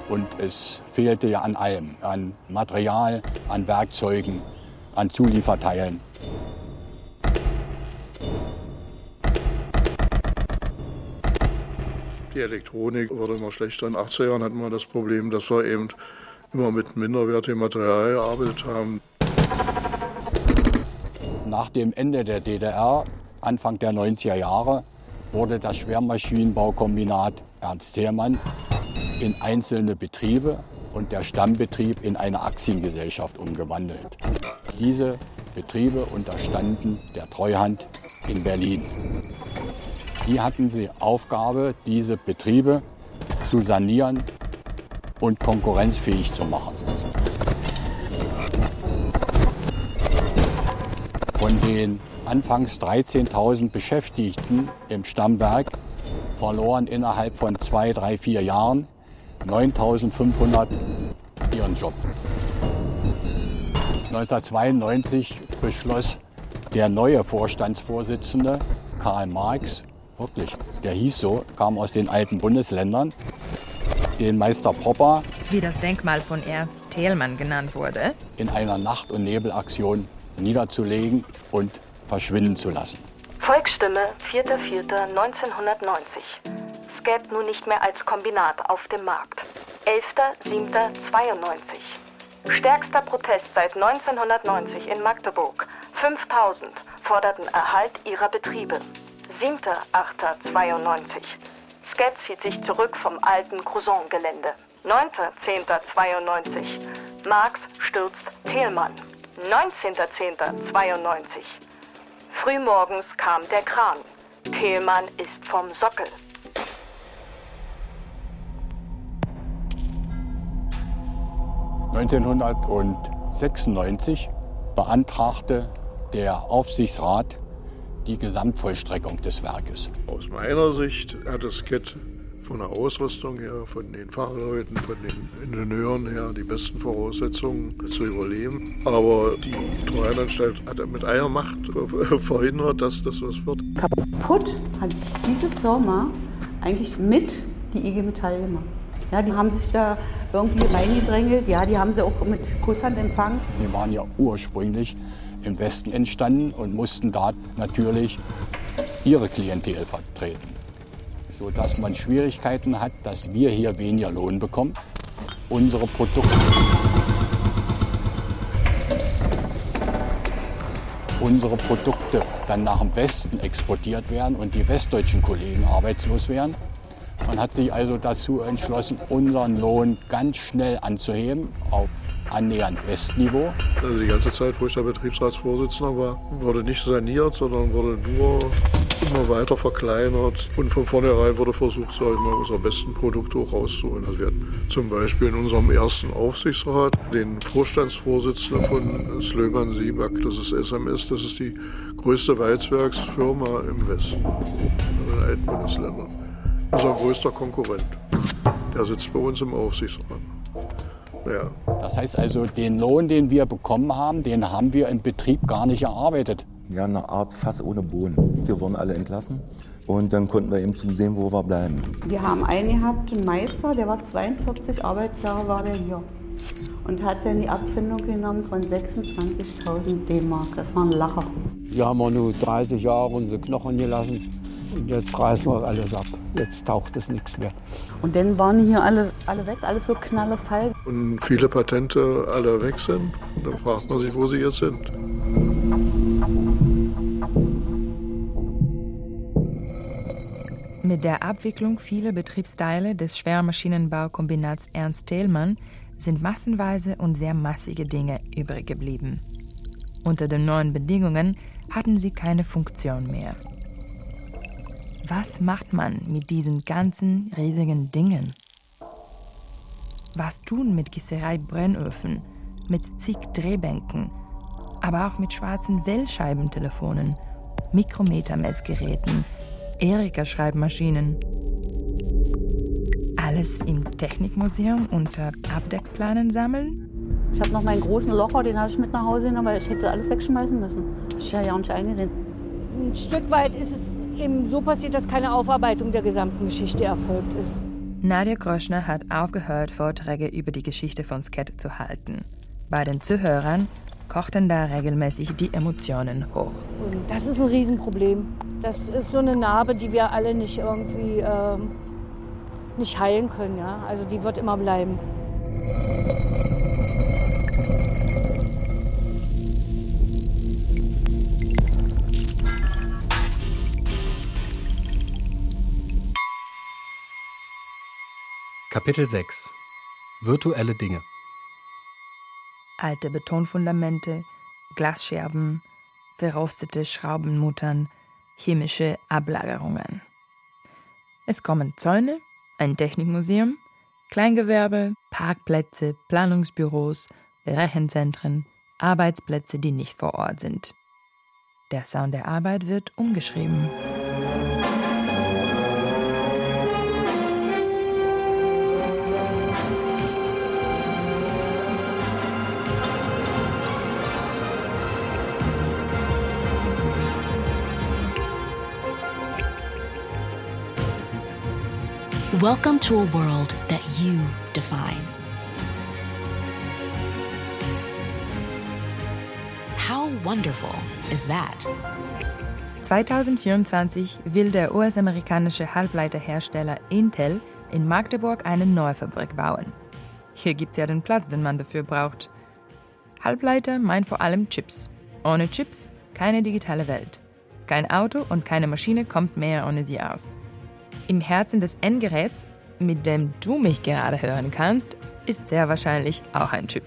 und es fehlte ja an allem, an Material, an Werkzeugen, an Zulieferteilen. Die Elektronik wurde immer schlechter. In den 80er Jahren hatten wir das Problem, dass wir eben immer mit minderwertigem Material gearbeitet haben. Nach dem Ende der DDR, Anfang der 90er Jahre, wurde das Schwermaschinenbaukombinat Ernst Theermann in einzelne Betriebe und der Stammbetrieb in eine Aktiengesellschaft umgewandelt. Diese Betriebe unterstanden der Treuhand in Berlin. Die hatten die Aufgabe, diese Betriebe zu sanieren und konkurrenzfähig zu machen. Von den anfangs 13.000 Beschäftigten im Stammwerk verloren innerhalb von zwei, drei, vier Jahren 9.500 ihren Job. 1992 beschloss der neue Vorstandsvorsitzende Karl Marx, wirklich, der hieß so, kam aus den alten Bundesländern, den Meister Popper. Wie das Denkmal von Ernst Thälmann genannt wurde. In einer Nacht- und Nebelaktion niederzulegen und verschwinden zu lassen. Volksstimme, 4.4.1990. Scat nun nicht mehr als Kombinat auf dem Markt. 11.07.92. Stärkster Protest seit 1990 in Magdeburg. 5000 forderten Erhalt ihrer Betriebe. 7.08.92. Scat zieht sich zurück vom alten Couson-Gelände. 9.10.92. Marx stürzt Thälmann. 19.10.92. Frühmorgens kam der Kran. Thälmann ist vom Sockel. ...1996 beantragte der Aufsichtsrat die Gesamtvollstreckung des Werkes. Aus meiner Sicht hat das KET von der Ausrüstung her, von den Fachleuten, von den Ingenieuren her die besten Voraussetzungen zu überleben. Aber die Treuhandanstalt hat mit einer Macht (laughs) verhindert, dass das was wird. Kaputt hat diese Firma eigentlich mit die IG Metall gemacht. Ja, die haben sich da irgendwie reingedrängelt. Ja, die haben sie auch mit Kusshand empfangen. Wir waren ja ursprünglich im Westen entstanden und mussten da natürlich ihre Klientel vertreten. Sodass man Schwierigkeiten hat, dass wir hier weniger Lohn bekommen. Unsere Produkte, unsere Produkte dann nach dem Westen exportiert werden und die westdeutschen Kollegen arbeitslos werden. Man hat sich also dazu entschlossen, unseren Lohn ganz schnell anzuheben auf annähernd Westniveau. Also die ganze Zeit, wo ich der Betriebsratsvorsitzender war, wurde nicht saniert, sondern wurde nur immer weiter verkleinert. Und von vornherein wurde versucht, so immer unsere besten Produkte auch rauszuholen. Also wir hatten zum Beispiel in unserem ersten Aufsichtsrat den Vorstandsvorsitzenden von Slöman Sieback, das ist SMS, das ist die größte Weizwerksfirma im Westen, also in allen Bundesländern unser größter Konkurrent. Der sitzt bei uns im Aufsichtsrat. Ja. Das heißt also, den Lohn, den wir bekommen haben, den haben wir im Betrieb gar nicht erarbeitet. Ja, eine Art Fass ohne Boden. Wir wurden alle entlassen und dann konnten wir eben zusehen, wo wir bleiben. Wir haben einen gehabt, einen Meister, der war 42 Arbeitsjahre war der hier und hat dann die Abfindung genommen von 26.000 D-Mark. Das war ein Lacher. Wir haben auch nur 30 Jahre unsere Knochen gelassen. Und jetzt reißen wir alles ab. Jetzt taucht es nichts mehr. Und dann waren hier alle, alle weg, alles so knallefall. Und viele Patente alle weg sind. Und dann fragt man sich, wo sie jetzt sind. Mit der Abwicklung vieler Betriebsteile des Schwermaschinenbaukombinats Ernst Thälmann sind massenweise und sehr massige Dinge übrig geblieben. Unter den neuen Bedingungen hatten sie keine Funktion mehr. Was macht man mit diesen ganzen riesigen Dingen? Was tun mit Gießerei-Brennöfen, mit zig Drehbänken, aber auch mit schwarzen Wellscheibentelefonen, Mikrometermessgeräten, Erika-Schreibmaschinen? Alles im Technikmuseum unter Abdeckplanen sammeln? Ich habe noch meinen großen Locher, den habe ich mit nach Hause genommen, weil ich hätte alles wegschmeißen müssen. Ich ist ja ja nicht eingesehen. Ein Stück weit ist es eben so passiert, dass keine Aufarbeitung der gesamten Geschichte erfolgt ist. Nadia Groschner hat aufgehört, Vorträge über die Geschichte von Sket zu halten. Bei den Zuhörern kochten da regelmäßig die Emotionen hoch. Das ist ein Riesenproblem. Das ist so eine Narbe, die wir alle nicht irgendwie äh, nicht heilen können. Ja? Also die wird immer bleiben. Kapitel 6 Virtuelle Dinge Alte Betonfundamente, Glasscherben, verrostete Schraubenmuttern, chemische Ablagerungen. Es kommen Zäune, ein Technikmuseum, Kleingewerbe, Parkplätze, Planungsbüros, Rechenzentren, Arbeitsplätze, die nicht vor Ort sind. Der Sound der Arbeit wird umgeschrieben. Welcome to a world that you define. How wonderful is that? 2024 will der US-amerikanische Halbleiterhersteller Intel in Magdeburg eine neue Fabrik bauen. Hier gibt's ja den Platz, den man dafür braucht. Halbleiter meint vor allem Chips. Ohne Chips keine digitale Welt. Kein Auto und keine Maschine kommt mehr ohne sie aus. Im Herzen des Endgeräts, mit dem du mich gerade hören kannst, ist sehr wahrscheinlich auch ein Chip.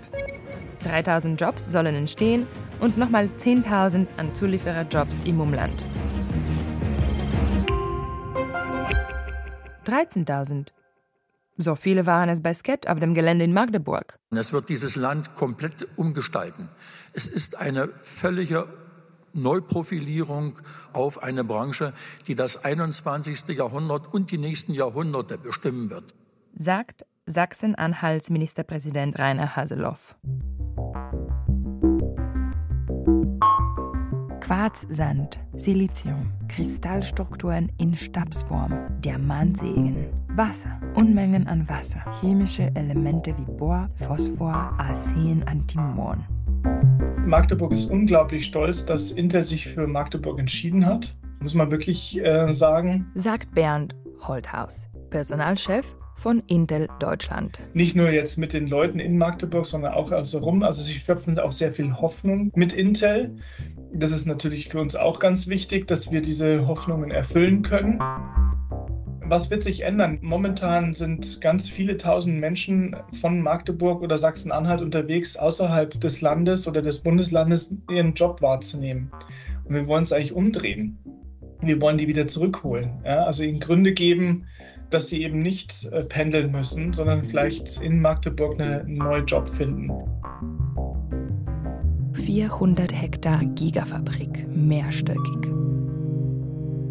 3000 Jobs sollen entstehen und nochmal 10.000 an Zuliefererjobs im Umland. 13.000. So viele waren es bei Sket auf dem Gelände in Magdeburg. Es wird dieses Land komplett umgestalten. Es ist eine völlige Neuprofilierung auf eine Branche, die das 21. Jahrhundert und die nächsten Jahrhunderte bestimmen wird. Sagt Sachsen-Anhalts Ministerpräsident Rainer Haseloff. Quarzsand, Silizium, Kristallstrukturen in Stabsform, Diamantsegen, Wasser, Unmengen an Wasser, chemische Elemente wie Bohr, Phosphor, Arsen, Antimon. Magdeburg ist unglaublich stolz, dass Intel sich für Magdeburg entschieden hat. Muss man wirklich äh, sagen. Sagt Bernd Holthaus, Personalchef von Intel Deutschland. Nicht nur jetzt mit den Leuten in Magdeburg, sondern auch außenrum. Also sie schöpfen auch sehr viel Hoffnung mit Intel. Das ist natürlich für uns auch ganz wichtig, dass wir diese Hoffnungen erfüllen können. Was wird sich ändern? Momentan sind ganz viele tausend Menschen von Magdeburg oder Sachsen-Anhalt unterwegs, außerhalb des Landes oder des Bundeslandes ihren Job wahrzunehmen. Und wir wollen es eigentlich umdrehen. Wir wollen die wieder zurückholen. Ja? Also ihnen Gründe geben, dass sie eben nicht äh, pendeln müssen, sondern vielleicht in Magdeburg eine, einen neuen Job finden. 400 Hektar Gigafabrik, mehrstöckig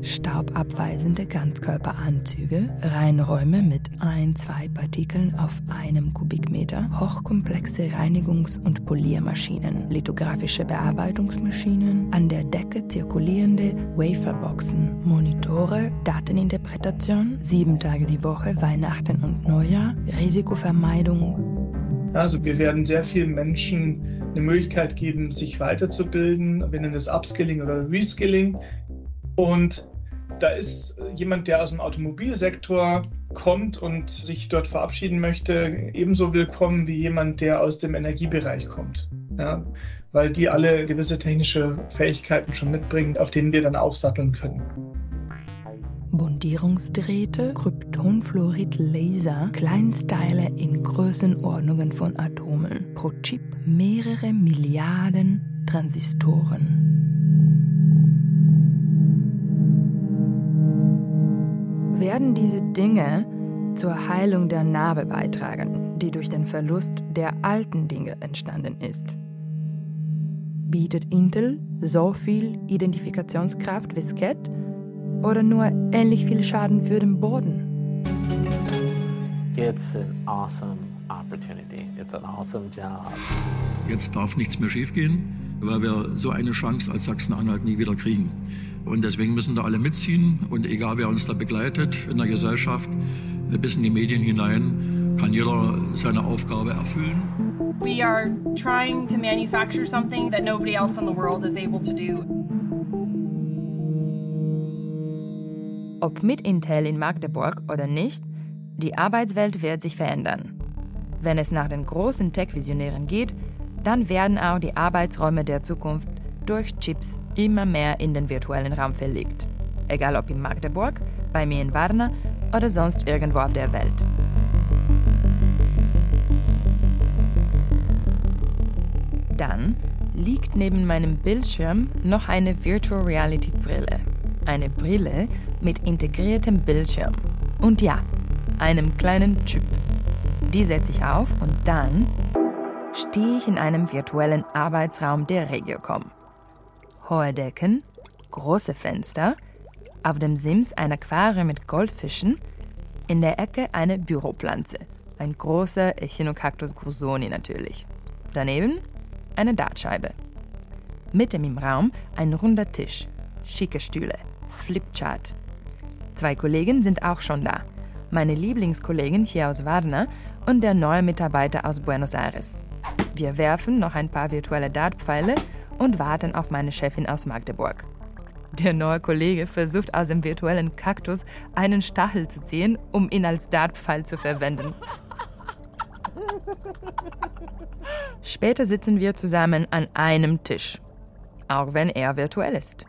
staubabweisende Ganzkörperanzüge, Reinräume mit ein, zwei Partikeln auf einem Kubikmeter, hochkomplexe Reinigungs- und Poliermaschinen, lithografische Bearbeitungsmaschinen, an der Decke zirkulierende Waferboxen, Monitore, Dateninterpretation, sieben Tage die Woche, Weihnachten und Neujahr, Risikovermeidung. Also wir werden sehr vielen Menschen eine Möglichkeit geben, sich weiterzubilden. Wir nennen das Upskilling oder Reskilling. Und da ist jemand, der aus dem Automobilsektor kommt und sich dort verabschieden möchte, ebenso willkommen wie jemand, der aus dem Energiebereich kommt. Ja, weil die alle gewisse technische Fähigkeiten schon mitbringen, auf denen wir dann aufsatteln können. Bundierungsdrähte, Kryptonfluorid Laser, Kleinsteile in Größenordnungen von Atomen, pro Chip mehrere Milliarden Transistoren. Werden diese Dinge zur Heilung der Narbe beitragen, die durch den Verlust der alten Dinge entstanden ist. Bietet Intel so viel Identifikationskraft wie Sket oder nur ähnlich viel Schaden für den Boden? It's an awesome opportunity. It's an awesome job. Jetzt darf nichts mehr schiefgehen, weil wir so eine Chance als Sachsen-Anhalt nie wieder kriegen. Und deswegen müssen da alle mitziehen. Und egal, wer uns da begleitet in der Gesellschaft, bis in die Medien hinein, kann jeder seine Aufgabe erfüllen. We are trying to manufacture something that nobody else in the world is able to do. Ob mit Intel in Magdeburg oder nicht, die Arbeitswelt wird sich verändern. Wenn es nach den großen Tech-Visionären geht, dann werden auch die Arbeitsräume der Zukunft durch Chips immer mehr in den virtuellen Raum verlegt. Egal ob in Magdeburg, bei mir in Warna oder sonst irgendwo auf der Welt. Dann liegt neben meinem Bildschirm noch eine Virtual Reality Brille. Eine Brille mit integriertem Bildschirm. Und ja, einem kleinen Chip. Die setze ich auf und dann stehe ich in einem virtuellen Arbeitsraum der Regiocom hohe Decken, große Fenster, auf dem Sims ein Aquarium mit Goldfischen, in der Ecke eine Büropflanze, ein großer Echinocactus grusoni natürlich. Daneben eine Dartscheibe. Mitten im Raum ein runder Tisch, schicke Stühle, Flipchart. Zwei Kollegen sind auch schon da. Meine Lieblingskollegin hier aus Warna und der neue Mitarbeiter aus Buenos Aires. Wir werfen noch ein paar virtuelle Dartpfeile und warten auf meine Chefin aus Magdeburg. Der neue Kollege versucht aus dem virtuellen Kaktus einen Stachel zu ziehen, um ihn als Dartpfeil zu verwenden. Später sitzen wir zusammen an einem Tisch, auch wenn er virtuell ist.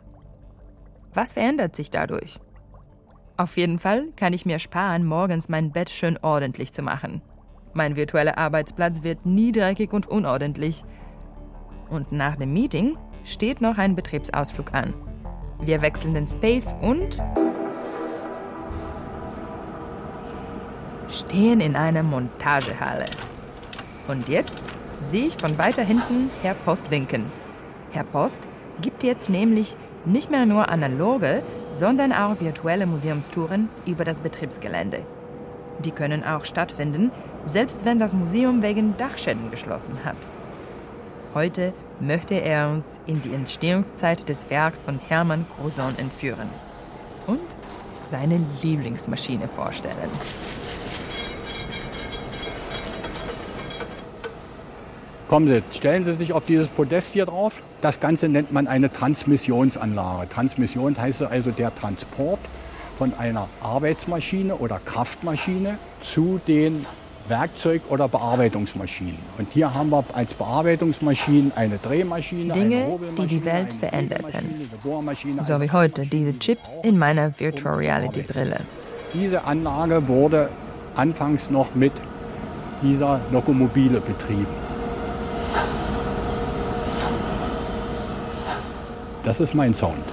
Was verändert sich dadurch? Auf jeden Fall kann ich mir sparen, morgens mein Bett schön ordentlich zu machen. Mein virtueller Arbeitsplatz wird nie dreckig und unordentlich, und nach dem Meeting steht noch ein Betriebsausflug an. Wir wechseln den Space und stehen in einer Montagehalle. Und jetzt sehe ich von weiter hinten Herr Post winken. Herr Post gibt jetzt nämlich nicht mehr nur analoge, sondern auch virtuelle Museumstouren über das Betriebsgelände. Die können auch stattfinden, selbst wenn das Museum wegen Dachschäden geschlossen hat. Heute möchte er uns in die Entstehungszeit des Werks von Hermann Crozon entführen und seine Lieblingsmaschine vorstellen. Kommen Sie, stellen Sie sich auf dieses Podest hier drauf. Das Ganze nennt man eine Transmissionsanlage. Transmission heißt also der Transport von einer Arbeitsmaschine oder Kraftmaschine zu den Werkzeug- oder Bearbeitungsmaschinen. Und hier haben wir als Bearbeitungsmaschinen eine Drehmaschine, Dinge, eine die die Welt veränderten. So wie heute diese Chips in meiner Virtual Reality Brille. Diese Anlage wurde anfangs noch mit dieser Lokomobile betrieben. Das ist mein Sound.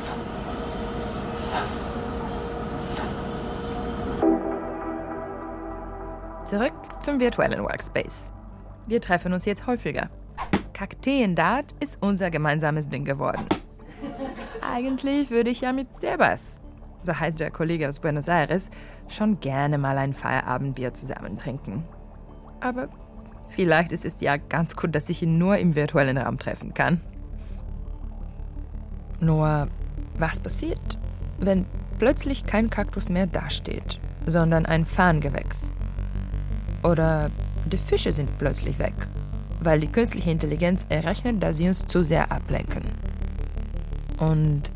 Zurück zum virtuellen Workspace. Wir treffen uns jetzt häufiger. Kakteendat ist unser gemeinsames Ding geworden. Eigentlich würde ich ja mit Sebas, so heißt der Kollege aus Buenos Aires, schon gerne mal ein Feierabendbier zusammen trinken. Aber vielleicht ist es ja ganz gut, dass ich ihn nur im virtuellen Raum treffen kann. Nur, was passiert, wenn plötzlich kein Kaktus mehr dasteht, sondern ein Farngewächs? Oder die Fische sind plötzlich weg, weil die künstliche Intelligenz errechnet, dass sie uns zu sehr ablenken. Und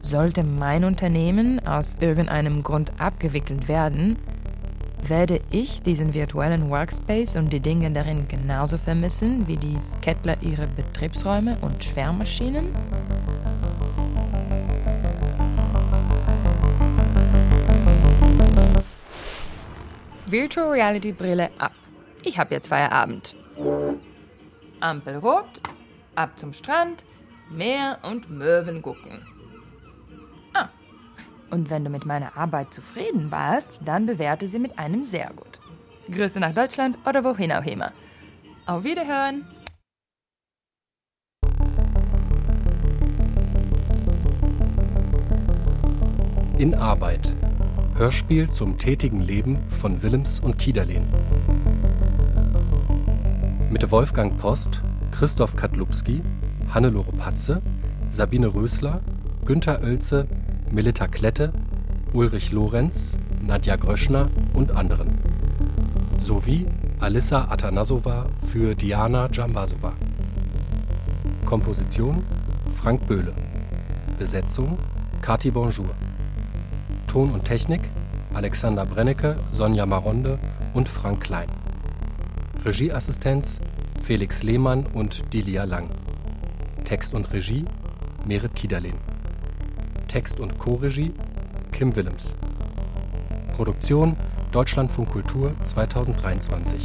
sollte mein Unternehmen aus irgendeinem Grund abgewickelt werden, werde ich diesen virtuellen Workspace und die Dinge darin genauso vermissen wie die Skettler ihre Betriebsräume und Schwärmmaschinen? Virtual Reality Brille ab. Ich habe jetzt Feierabend. Ampel rot, ab zum Strand, Meer und Möwen gucken. Ah, und wenn du mit meiner Arbeit zufrieden warst, dann bewerte sie mit einem sehr gut. Grüße nach Deutschland oder wohin auch immer. Auf Wiederhören! In Arbeit. Hörspiel zum tätigen Leben von Willems und Kiederlen. Mit Wolfgang Post, Christoph Katlubski, Hannelore Patze, Sabine Rösler, Günther Oelze, Melita Klette, Ulrich Lorenz, Nadja Gröschner und anderen. Sowie Alissa Atanasova für Diana Djambasova. Komposition Frank Böhle. Besetzung Kati Bonjour. Ton und Technik Alexander Brennecke, Sonja Maronde und Frank Klein. Regieassistenz Felix Lehmann und Delia Lang. Text und Regie Merit Kiederlen. Text und Co-Regie Kim Willems. Produktion Deutschlandfunk Kultur 2023.